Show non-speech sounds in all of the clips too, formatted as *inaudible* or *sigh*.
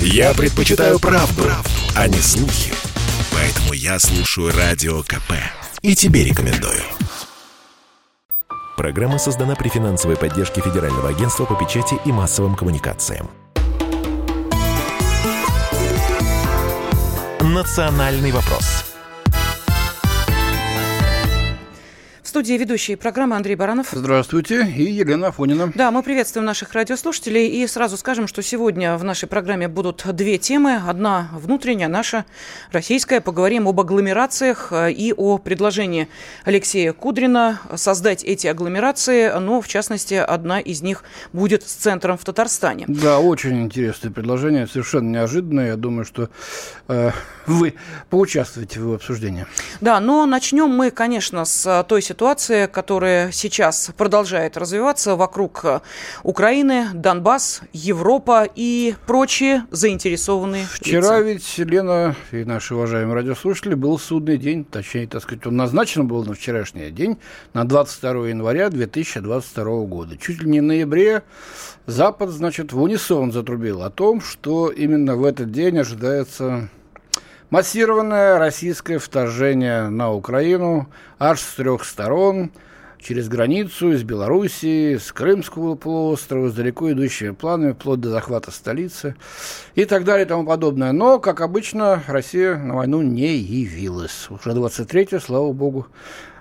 Я предпочитаю правду, правду, а не слухи. Поэтому я слушаю Радио КП. И тебе рекомендую. Программа создана при финансовой поддержке Федерального агентства по печати и массовым коммуникациям. «Национальный вопрос» студии ведущие программы Андрей Баранов. Здравствуйте. И Елена Афонина. Да, мы приветствуем наших радиослушателей. И сразу скажем, что сегодня в нашей программе будут две темы. Одна внутренняя, наша российская. Поговорим об агломерациях э, и о предложении Алексея Кудрина создать эти агломерации. Но, в частности, одна из них будет с центром в Татарстане. Да, очень интересное предложение. Совершенно неожиданное. Я думаю, что э, вы поучаствуете в его обсуждении. Да, но начнем мы, конечно, с той ситуации, ситуация, которая сейчас продолжает развиваться вокруг э, Украины, Донбасс, Европа и прочие заинтересованные Вчера лица. ведь, Лена и наши уважаемые радиослушатели, был судный день, точнее, так сказать, он назначен был на вчерашний день, на 22 января 2022 года. Чуть ли не в ноябре Запад, значит, в унисон затрубил о том, что именно в этот день ожидается Массированное российское вторжение на Украину аж с трех сторон, через границу, из Белоруссии, с Крымского полуострова, с далеко идущими планами, вплоть до захвата столицы и так далее и тому подобное. Но, как обычно, Россия на войну не явилась. Уже 23-е, слава богу,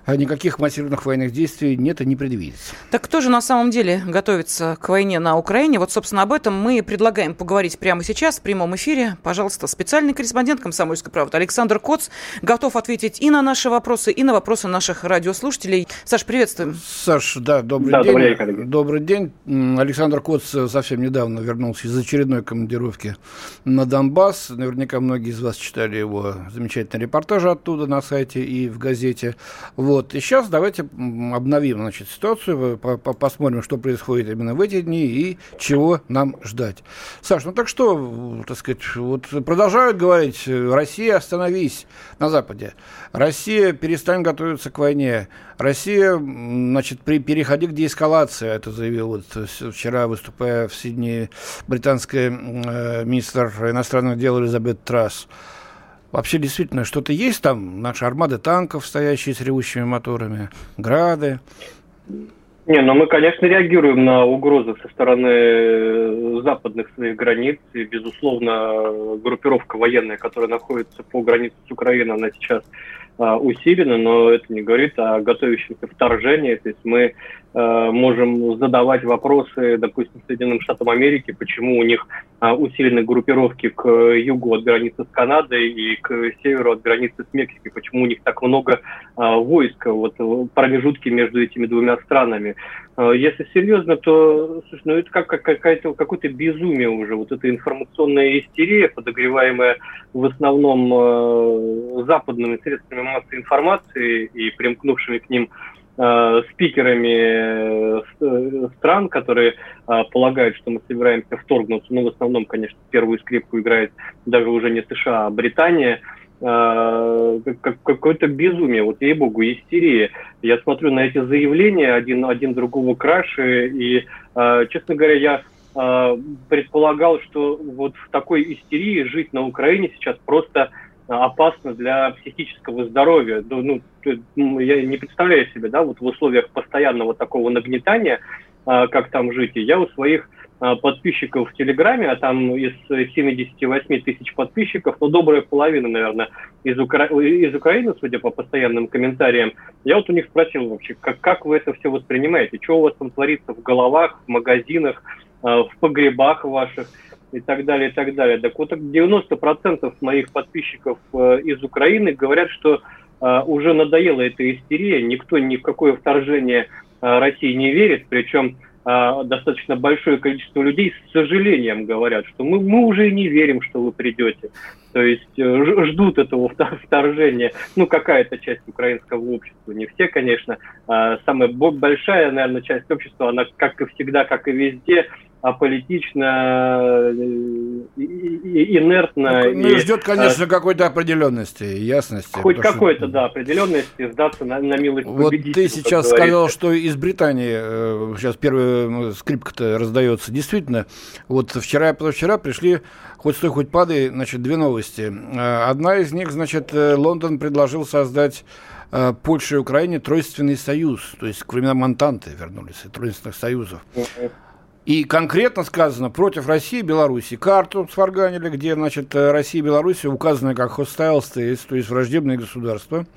никаких массированных военных действий нет и не предвидится. Так кто же на самом деле готовится к войне на Украине? Вот, собственно, об этом мы предлагаем поговорить прямо сейчас в прямом эфире. Пожалуйста, специальный корреспондент «Комсомольской правды» Александр Коц готов ответить и на наши вопросы, и на вопросы наших радиослушателей. Саш, приветствуем. Саш, да, добрый да, день. Добрый, добрый день. Александр Коц совсем недавно вернулся из очередной командировки на Донбасс. Наверняка многие из вас читали его замечательный репортаж оттуда на сайте и в газете. Вот. Вот. И сейчас давайте обновим значит, ситуацию, посмотрим, что происходит именно в эти дни и чего нам ждать. Саш, ну так что, так сказать, вот продолжают говорить, Россия, остановись на Западе. Россия, перестань готовиться к войне. Россия, значит, при, переходи к деэскалации, это заявил вот вчера, выступая в Сиднее, британская э, министр иностранных дел Элизабет Трасс. Вообще, действительно, что-то есть там? Наши армады танков, стоящие с ревущими моторами, грады? Не, ну мы, конечно, реагируем на угрозы со стороны э, западных своих границ. И, безусловно, группировка военная, которая находится по границе с Украиной, она сейчас а, но это не говорит о готовящемся вторжении. То есть мы можем задавать вопросы, допустим, Соединенным Штатам Америки, почему у них а, усилены группировки к югу от границы с Канадой и к северу от границы с Мексикой, почему у них так много а, войск вот, в промежутке между этими двумя странами. А, если серьезно, то слушай, ну, это как, как какая-то, какое-то безумие уже, вот эта информационная истерия, подогреваемая в основном э, западными средствами массовой информации и примкнувшими к ним Э, спикерами э, стран, которые э, полагают, что мы собираемся вторгнуться. Ну, в основном, конечно, первую скрипку играет даже уже не США, а Британия. Какое-то безумие, вот ей-богу, истерия. Я смотрю на эти заявления, один, один другого краше, и, честно говоря, я предполагал, что вот в такой истерии жить на Украине сейчас просто опасно для психического здоровья. Ну, ну, я не представляю себе, да, вот в условиях постоянного такого нагнетания, а, как там жить. И я у своих а, подписчиков в Телеграме, а там из 78 тысяч подписчиков, ну, добрая половина, наверное, из, Укра... из Украины, судя по постоянным комментариям, я вот у них спросил вообще, как, как вы это все воспринимаете, что у вас там творится в головах, в магазинах, а, в погребах ваших, и так далее, и так далее. Так вот, 90% моих подписчиков э, из Украины говорят, что э, уже надоела эта истерия, никто ни в какое вторжение э, России не верит, причем достаточно большое количество людей с сожалением говорят, что мы, мы уже не верим, что вы придете. То есть ждут этого вторжения. Ну, какая-то часть украинского общества, не все, конечно. Самая большая, наверное, часть общества, она, как и всегда, как и везде, аполитично э, и, и, инертно. Ну, ну и, ждет, конечно, какой-то определенности, ясности. Хоть какой-то, что... да, определенности, сдаться на, на милость Вот ты сейчас сказал, что из Британии э, сейчас первая скрипка-то раздается. Действительно, вот вчера и позавчера пришли хоть стой, хоть падай, значит, две новости. Э, одна из них, значит, э, Лондон предложил создать Польше и Украине тройственный союз, то есть к временам Монтанты вернулись, тройственных союзов. И конкретно сказано против России и Беларуси. Карту сварганили, где, значит, Россия и Беларусь указаны как hostile states, то есть враждебные государства.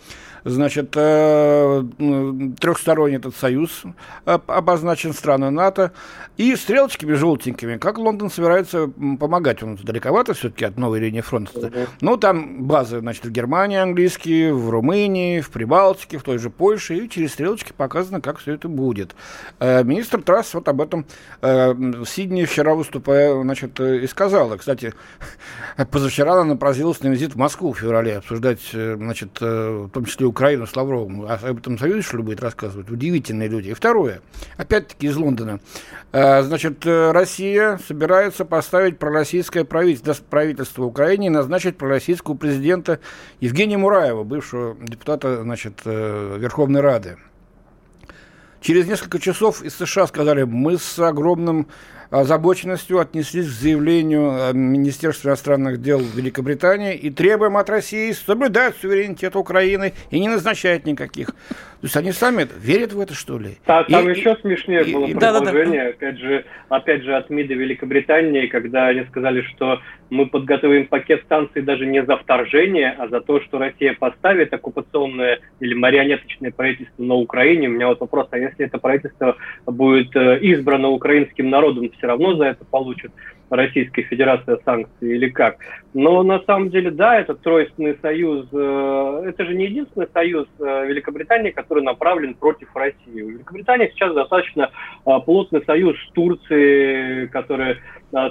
Значит, э, трехсторонний этот союз обозначен страны НАТО. И стрелочками желтенькими, как Лондон собирается помогать. Он далековато все-таки от новой линии фронта. Ну, там базы, значит, в Германии английские, в Румынии, в Прибалтике, в той же Польше. И через стрелочки показано, как все это будет. Э, министр Трасс вот об этом э, в Сиднее вчера выступая, значит, и сказала. Кстати, *laughs* позавчера она напросилась на визит в Москву в феврале обсуждать, значит, в том числе Украину с Лавровым, а об этом Союзе, что ли, будет рассказывать? Удивительные люди. И второе, опять-таки из Лондона. А, значит, э, Россия собирается поставить пророссийское правительство, правительство Украины и назначить пророссийского президента Евгения Мураева, бывшего депутата, значит, э, Верховной Рады. Через несколько часов из США сказали, мы с огромным озабоченностью отнеслись к заявлению Министерства иностранных дел Великобритании и требуем от России соблюдать суверенитет Украины и не назначать никаких то есть они сами верят в это, что ли? Да, там и, еще и, смешнее и, было и, предложение, да, да, да. опять же, опять же, от МИДа Великобритании, когда они сказали, что мы подготовим пакет санкций даже не за вторжение, а за то, что Россия поставит оккупационное или марионеточное правительство на Украине. У меня вот вопрос, а если это правительство будет э, избрано украинским народом, все равно за это получит Российской Федерации санкции или как. Но на самом деле, да, этот тройственный союз, э, это же не единственный союз э, Великобритании, который направлен против России. У Великобритании сейчас достаточно э, плотный союз с Турцией, который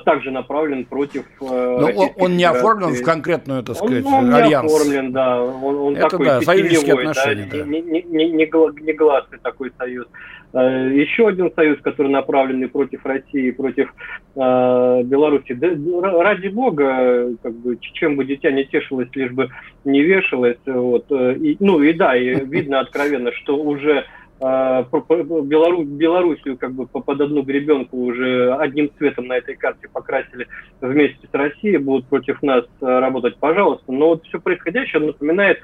также направлен против Но он, он не оформлен в конкретную, так сказать, он, он альянс. не оформлен, да. Он, он это такой да, союзнические отношения. Да, да. Не, не, не, не гласный такой союз. Еще один союз, который направлен против России, против Беларуси. Да, ради бога, как бы, чем бы дитя не тешилось, лишь бы не вешалось. Вот. Э, и, ну и да, и *laughs* видно откровенно, что уже э, Белору, Белоруссию как бы под одну гребенку уже одним цветом на этой карте покрасили вместе с Россией, будут против нас э, работать, пожалуйста. Но вот все происходящее напоминает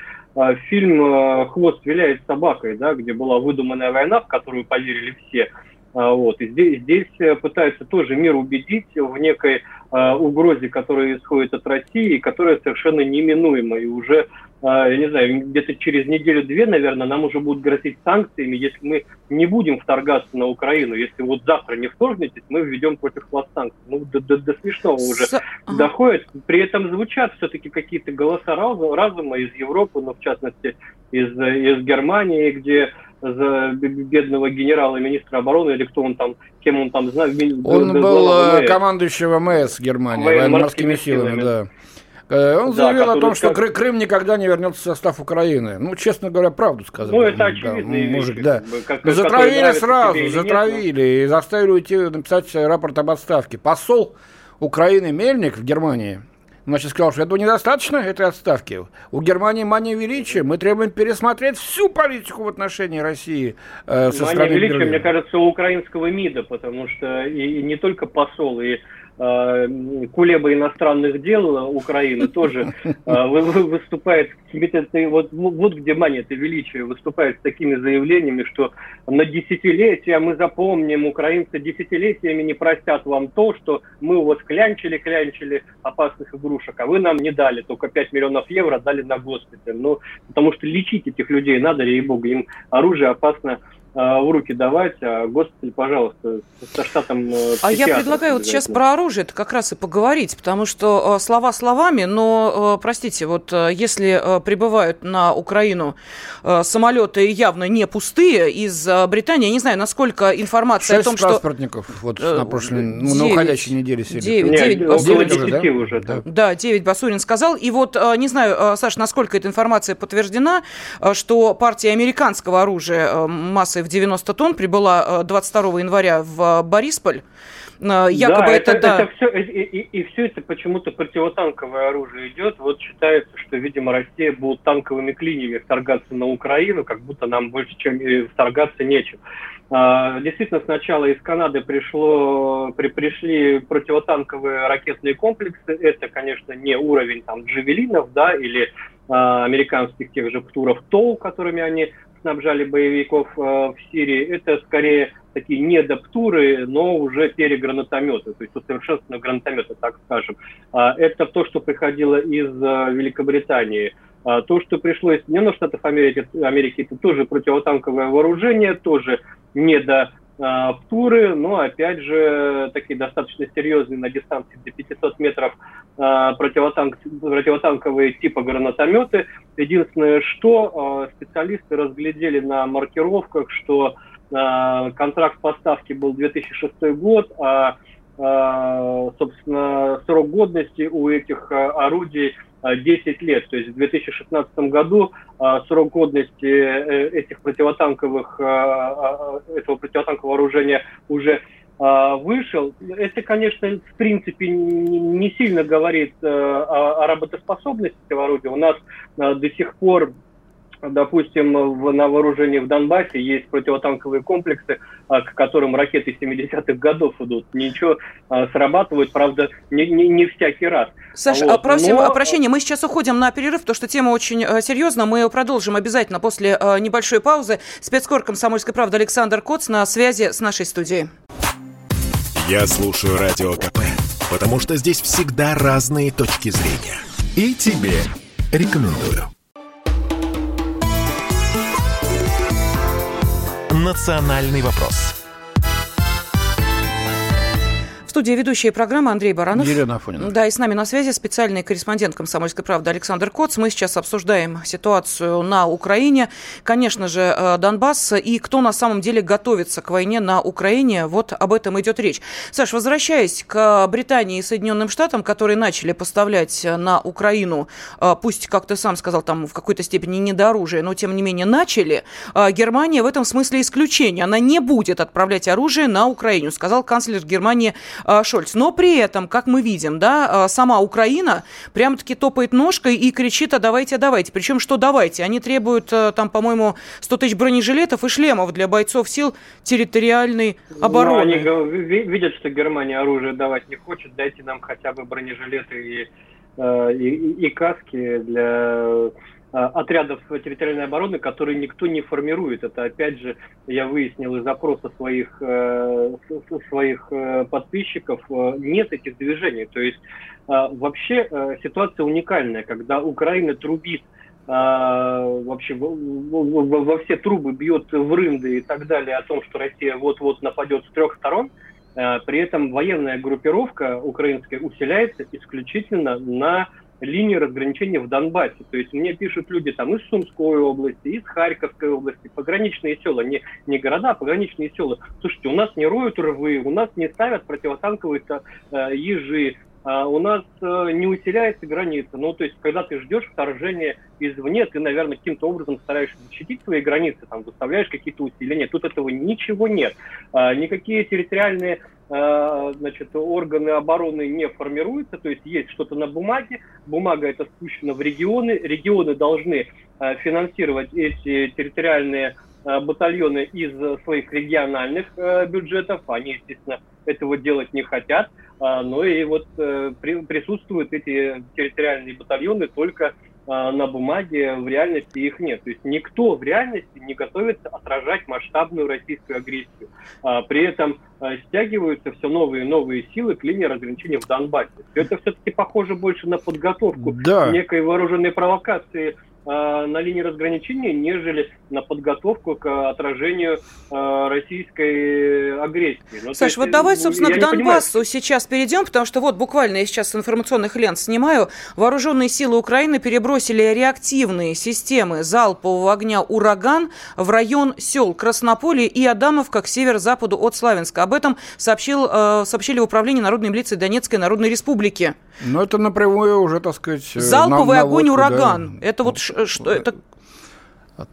фильм «Хвост виляет собакой», да, где была выдуманная война, в которую поверили все – а, вот. И здесь, здесь э, пытаются тоже мир убедить в некой э, угрозе, которая исходит от России, которая совершенно неминуема. И уже, э, я не знаю, где-то через неделю-две, наверное, нам уже будут грозить санкциями, если мы не будем вторгаться на Украину. Если вот завтра не вторгнетесь, мы введем против вас санкции. Ну, до, до, до смешного уже С... доходит. При этом звучат все-таки какие-то голоса разума из Европы, но в частности из, из Германии, где за бедного генерала министра обороны, или кто он там, кем он там знает. Он был ВМС. командующим ВМС Германии, военно-морскими силами, да. Э, он да, заявил о том, что как... Крым никогда не вернется в состав Украины. Ну, честно говоря, правду сказал. Ну, это очевидно. Да, мужик, да. Как Но затравили сразу, затравили нет, и заставили уйти написать рапорт об отставке. Посол Украины Мельник в Германии Значит, сказал, что этого недостаточно, этой отставки. У Германии мания величия. Мы требуем пересмотреть всю политику в отношении России э, со мания стороны величия, Берлина. мне кажется, у украинского МИДа, потому что и, и не только посол, и Кулеба иностранных дел Украины тоже э, выступает вот, вот где мания это величие, выступает с такими заявлениями, что на десятилетия мы запомним, украинцы десятилетиями не простят вам то, что мы у вас клянчили, клянчили опасных игрушек, а вы нам не дали, только 5 миллионов евро дали на госпиталь. Ну, потому что лечить этих людей надо, ей-богу, им оружие опасно Э, в руки давать, а госпиталь, пожалуйста, со штатом э, А я предлагаю вот сейчас про оружие это как раз и поговорить, потому что э, слова словами, но, простите, вот если прибывают на Украину самолеты явно не пустые из Британии, я не знаю, насколько информация о том, что... транспортников вот на прошлой, ну, на уходящей неделе сели. 9, 9, 9 около 10 уже, да? уже, да. Да, 9 Басурин сказал. И вот, не знаю, Саша, насколько эта информация подтверждена, что партия американского оружия массы в 90 тонн прибыла 22 э, января в Борисполь. якобы да, это, это, да. Это все, и, и, и все это почему-то противотанковое оружие идет. Вот считается, что, видимо, Россия будет танковыми клиньями вторгаться на Украину, как будто нам больше, чем вторгаться нечем. А, действительно, сначала из Канады пришло, при, пришли противотанковые ракетные комплексы. Это, конечно, не уровень там джавелинов, да, или а, американских тех же птуров ТОУ, которыми они снабжали боевиков э, в Сирии, это скорее такие недоптуры, но уже перегранатометы, то есть усовершенствованные гранатометы, так скажем. А, это то, что приходило из э, Великобритании. А, то, что пришло из Соединенных Штатов Америки, Америки, это тоже противотанковое вооружение, тоже не до а, птуры, но опять же такие достаточно серьезные на дистанции до 500 метров а, противотанк, противотанковые типа гранатометы. Единственное, что специалисты разглядели на маркировках, что контракт поставки был 2006 год, а собственно срок годности у этих орудий 10 лет. То есть в 2016 году а, срок годности э, этих противотанковых, этого противотанкового вооружения уже вышел. Это, конечно, в принципе не сильно говорит э, о работоспособности этого орудия. У нас до сих пор допустим, в, на вооружении в Донбассе есть противотанковые комплексы, а, к которым ракеты 70-х годов идут. Ничего а, срабатывают, правда, не, не, не всякий раз. Саша, вот. просим Но... прощения, мы сейчас уходим на перерыв, потому что тема очень э, серьезная. Мы продолжим обязательно после э, небольшой паузы. Спецкор «Комсомольской правды» Александр Коц на связи с нашей студией. Я слушаю Радио КП, потому что здесь всегда разные точки зрения. И тебе рекомендую. «Национальный вопрос» студии ведущая программы Андрей Баранов. Елена Афонина. Да, и с нами на связи специальный корреспондент «Комсомольской правды» Александр Коц. Мы сейчас обсуждаем ситуацию на Украине. Конечно же, э, Донбасс и кто на самом деле готовится к войне на Украине. Вот об этом идет речь. Саш, возвращаясь к Британии и Соединенным Штатам, которые начали поставлять на Украину, э, пусть, как ты сам сказал, там в какой-то степени не до оружия, но тем не менее начали, э, Германия в этом смысле исключение. Она не будет отправлять оружие на Украину, сказал канцлер Германии Шольц. Но при этом, как мы видим, да, э, сама Украина прям-таки топает ножкой и кричит, а давайте, а давайте. Причем что давайте? Они требуют э, там, по-моему, 100 тысяч бронежилетов и шлемов для бойцов сил территориальной ну, обороны. Ну, они видят, что Германия оружие давать не хочет, дайте нам хотя бы бронежилеты и, и, и каски для Э, отрядов территориальной обороны, которые никто не формирует. Это, опять же, я выяснил из запроса своих, э, своих э, подписчиков, нет этих движений. То есть вообще ситуация уникальная, когда Украина трубит вообще во все трубы бьет в рынды и так далее о том, что Россия вот-вот нападет с трех сторон, при этом военная группировка украинская усиляется исключительно на линии разграничения в Донбассе. То есть мне пишут люди там из Сумской области, из Харьковской области, пограничные села, не, не города, а пограничные села. Слушайте, у нас не роют рвы, у нас не ставят противотанковые э, ежи, у нас э, не усиляется граница. Ну, то есть, когда ты ждешь вторжения извне, ты, наверное, каким-то образом стараешься защитить свои границы, там, выставляешь какие-то усиления. Тут этого ничего нет. А, никакие территориальные а, значит, органы обороны не формируются, то есть есть что-то на бумаге, бумага это спущена в регионы, регионы должны а, финансировать эти территориальные а, батальоны из своих региональных бюджетов, они, естественно, этого делать не хотят, но и вот э, присутствуют эти территориальные батальоны только а, на бумаге, в реальности их нет. То есть никто в реальности не готовится отражать масштабную российскую агрессию. А, при этом а, стягиваются все новые и новые силы к линии разграничения в Донбассе. Это все-таки похоже больше на подготовку да. некой вооруженной провокации на линии разграничения, нежели на подготовку к отражению э, российской агрессии. Ну, Саш, вот давай, собственно, к Донбассу понимаю. сейчас перейдем, потому что вот буквально я сейчас с информационных лент снимаю. Вооруженные силы Украины перебросили реактивные системы залпового огня «Ураган» в район сел Краснополе и Адамовка к северо-западу от Славянска. Об этом сообщил, э, сообщили в Управлении народной милиции Донецкой Народной Республики. Ну, это напрямую уже, так сказать... Залповый на, огонь «Ураган». Да. Это вот что это?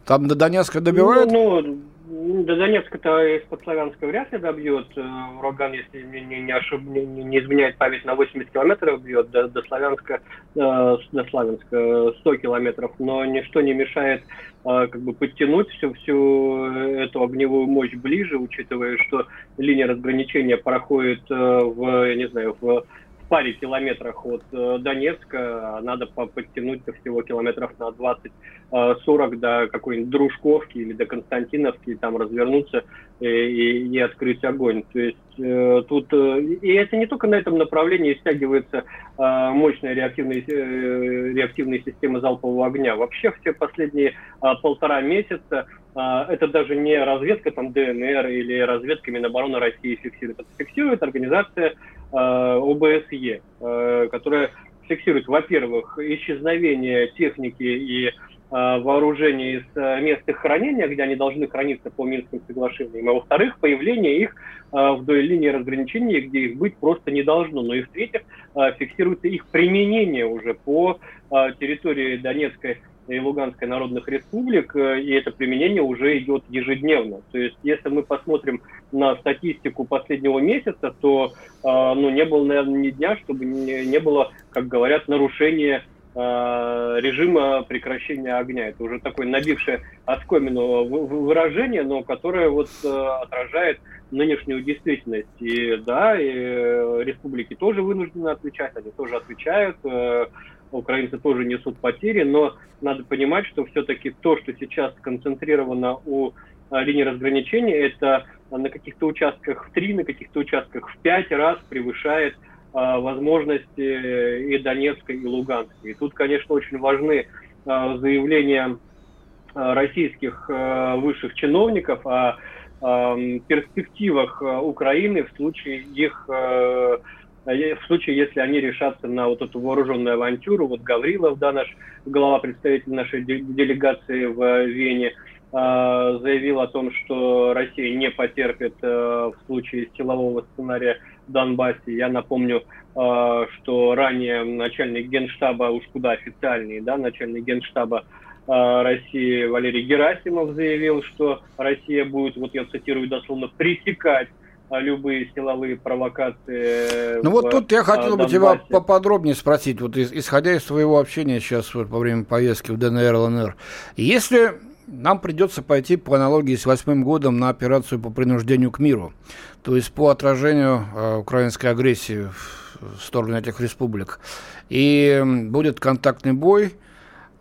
Там до Донецка добивают? Ну, ну до Донецка-то из-под Славянска вряд ли добьет. Э, ураган, если не, не, не, ошиб, не, не изменяет память, на 80 километров бьет. До, до Славянска, э, до Славянска 100 километров. Но ничто не мешает э, как бы подтянуть всю, всю эту огневую мощь ближе, учитывая, что линия разграничения проходит э, в, я не знаю, в паре километрах от э, Донецка, надо подтянуть всего километров на 20-40 э, до какой-нибудь Дружковки или до Константиновки, и там развернуться и, и, и открыть огонь. То есть э, тут, э, и это не только на этом направлении стягивается э, мощная реактивная, э, реактивная система залпового огня. Вообще все последние э, полтора месяца э, это даже не разведка там ДНР или разведка Минобороны России фиксирует. Это фиксирует организация Э, ОБСЕ, э, которая фиксирует, во-первых, исчезновение техники и э, вооружений из мест их хранения, где они должны храниться по Минским соглашениям, а во-вторых, появление их вдоль линии разграничения, где их быть просто не должно. Но и в-третьих, фиксируется их применение уже по территории Донецкой и Луганской народных республик, э, и это применение уже идет ежедневно. То есть, если мы посмотрим на статистику последнего месяца, то э, ну, не было, наверное, ни дня, чтобы не, было, как говорят, нарушения э, режима прекращения огня. Это уже такое набившее оскомину выражение, но которое вот отражает нынешнюю действительность. И да, и республики тоже вынуждены отвечать, они тоже отвечают украинцы тоже несут потери, но надо понимать, что все-таки то, что сейчас сконцентрировано у а, линии разграничения, это на каких-то участках в три, на каких-то участках в пять раз превышает а, возможности и Донецка, и Луганска. И тут, конечно, очень важны заявления российских высших чиновников о перспективах Украины в случае их в случае, если они решатся на вот эту вооруженную авантюру, вот Гаврилов, да, наш глава представитель нашей делегации в Вене, а, заявил о том, что Россия не потерпит а, в случае силового сценария Донбассе. Я напомню, что ранее начальник генштаба, уж куда официальный, да, начальник генштаба России Валерий Герасимов заявил, что Россия будет, вот я цитирую дословно, пресекать а любые силовые провокации. Ну вот тут я хотел бы тебя поподробнее спросить, вот исходя из своего общения сейчас вот, во время поездки в ДНР, ЛНР, если нам придется пойти по аналогии с восьмым годом на операцию по принуждению к миру, то есть по отражению э, украинской агрессии в сторону этих республик, и будет контактный бой,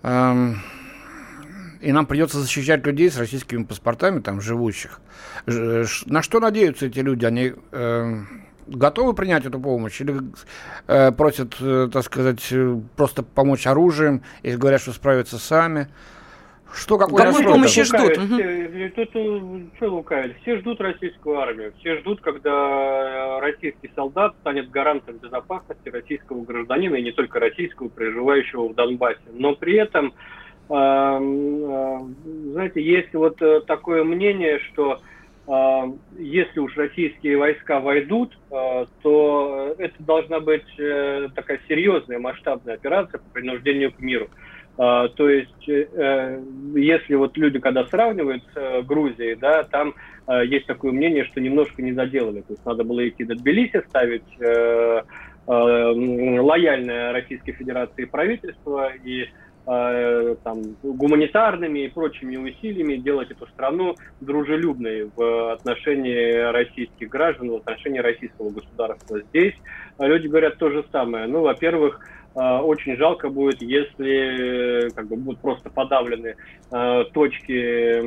э, и нам придется защищать людей с российскими паспортами, там, живущих. На что надеются эти люди? Они э, готовы принять эту помощь или э, просят, э, так сказать, э, просто помочь оружием и говорят, что справятся сами? Что, какой Какой помощи ждут? Тут э, что лукавить? Все ждут российскую армию. Все ждут, когда российский солдат станет гарантом безопасности российского гражданина, и не только российского, проживающего в Донбассе. Но при этом знаете, есть вот э, такое мнение, что если уж российские войска войдут, э, то это должна быть э, такая серьезная масштабная операция по принуждению к миру. То есть, если вот люди, когда сравнивают с Грузией, да, там есть такое мнение, что немножко не заделали. То есть надо было идти до Тбилиси, ставить лояльное Российской Федерации правительство и Э, там, гуманитарными и прочими усилиями делать эту страну дружелюбной в отношении российских граждан, в отношении российского государства. Здесь люди говорят то же самое. Ну, во-первых, э, очень жалко будет, если как бы, будут просто подавлены э, точки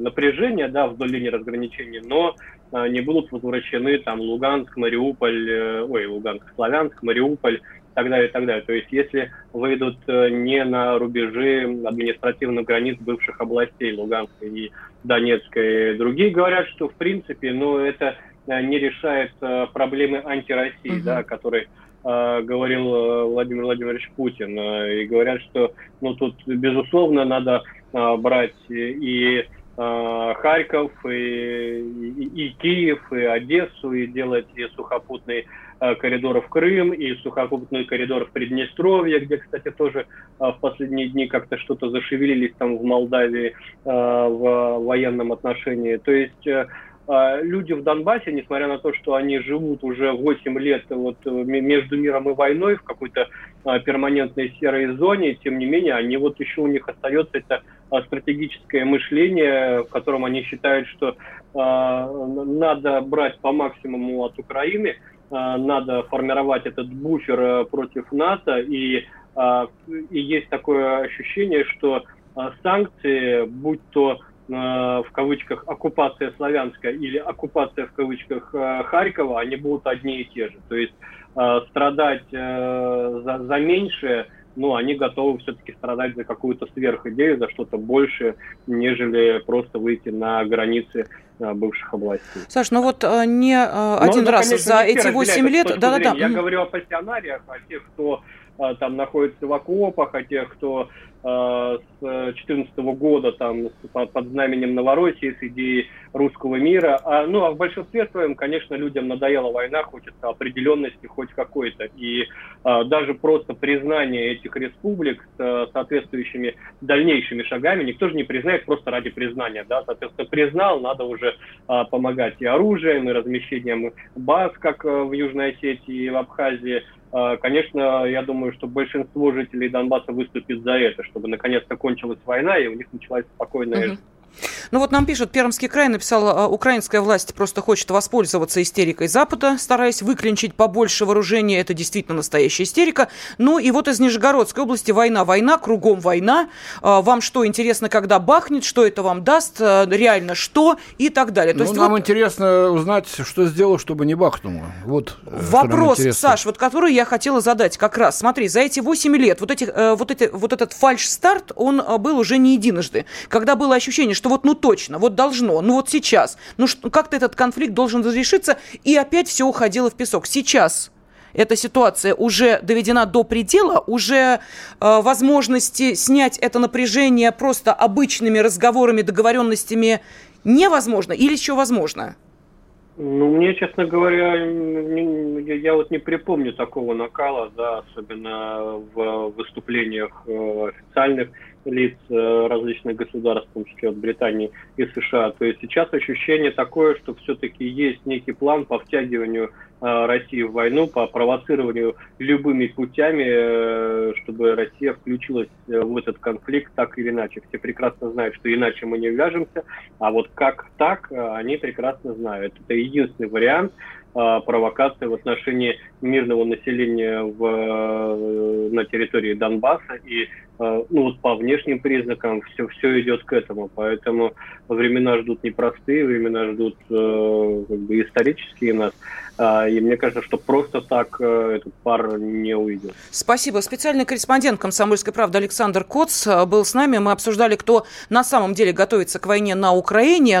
напряжения да, вдоль линии разграничения, но не будут возвращены там Луганск, Мариуполь, ой, Луганск, Славянск, Мариуполь так далее, и так далее. То есть если выйдут э, не на рубежи административных границ бывших областей Луганской и Донецкой, другие говорят, что в принципе, ну, это э, не решает э, проблемы антироссии, угу. да, который говорил Владимир Владимирович Путин. И говорят, что ну, тут, безусловно, надо брать и Харьков, и, и, и Киев, и Одессу, и делать и сухопутный коридора в Крым, и сухопутный коридор в Приднестровье, где, кстати, тоже в последние дни как-то что-то зашевелились там в Молдавии в военном отношении. То есть а, люди в Донбассе, несмотря на то, что они живут уже 8 лет вот э, между миром и войной в какой-то а, перманентной серой зоне, тем не менее, они вот еще у них остается это а, стратегическое мышление, в котором они считают, что надо брать по максимуму от Украины, надо формировать этот буфер э, против НАТО, и, и есть такое ощущение, что санкции, будь то в кавычках оккупация славянская или оккупация в кавычках э, Харькова, они будут одни и те же. То есть э, страдать за, за меньшее, ну, они готовы все-таки страдать за какую-то сверхидею, за что-то большее, нежели просто выйти на границы бывших областей. Саш, ну вот не Но один это, раз конечно, за эти 8 лет... Да-да-да. Я говорю о пассионариях, о тех, кто там находится в окопах, о тех, кто Э, с 2014 года там под знаменем Новороссии, с идеей русского мира. А, ну, а в большинстве своем, конечно, людям надоела война, хочется определенности хоть какой-то. И а, даже просто признание этих республик с а, соответствующими дальнейшими шагами никто же не признает просто ради признания. Да? Соответственно, признал, надо уже а, помогать и оружием, и размещением баз, как в Южной Осетии и в Абхазии, конечно, я думаю, что большинство жителей Донбасса выступит за это, чтобы наконец-то кончилась война и у них началась спокойная жизнь. Ну вот нам пишут, Пермский край написал, а, украинская власть просто хочет воспользоваться истерикой Запада, стараясь выклинчить побольше вооружения. Это действительно настоящая истерика. Ну и вот из Нижегородской области война, война, кругом война. А, вам что интересно, когда бахнет, что это вам даст, а, реально что и так далее. То ну, есть нам вот... интересно узнать, что сделал, чтобы не бахнуло. Вот э, Вопрос, Саш, вот который я хотела задать как раз. Смотри, за эти 8 лет вот, эти, э, вот, эти, вот этот фальш-старт, он был уже не единожды. Когда было ощущение, что вот ну точно, вот должно, ну вот сейчас, ну как-то этот конфликт должен разрешиться, и опять все уходило в песок. Сейчас эта ситуация уже доведена до предела, уже э, возможности снять это напряжение просто обычными разговорами, договоренностями невозможно или еще возможно? Ну, мне, честно говоря, я, я вот не припомню такого накала, да, особенно в выступлениях э, официальных лиц э, различных государств, в том от Британии и США. То есть сейчас ощущение такое, что все-таки есть некий план по втягиванию России в войну, по провоцированию любыми путями, э, чтобы Россия включилась в этот конфликт так или иначе. Все прекрасно знают, что иначе мы не вяжемся, а вот как так, они прекрасно знают. Это единственный вариант провокации в отношении мирного населения в, на территории Донбасса и Э, ну вот по внешним признакам все, все идет к этому. Поэтому времена ждут непростые, времена ждут э, как бы исторические нас. А, и мне кажется, что просто так э, этот пар не уйдет. Спасибо. Специальный корреспондент «Комсомольской правды» Александр Коц был с нами. Мы обсуждали, кто на самом деле готовится к войне на Украине.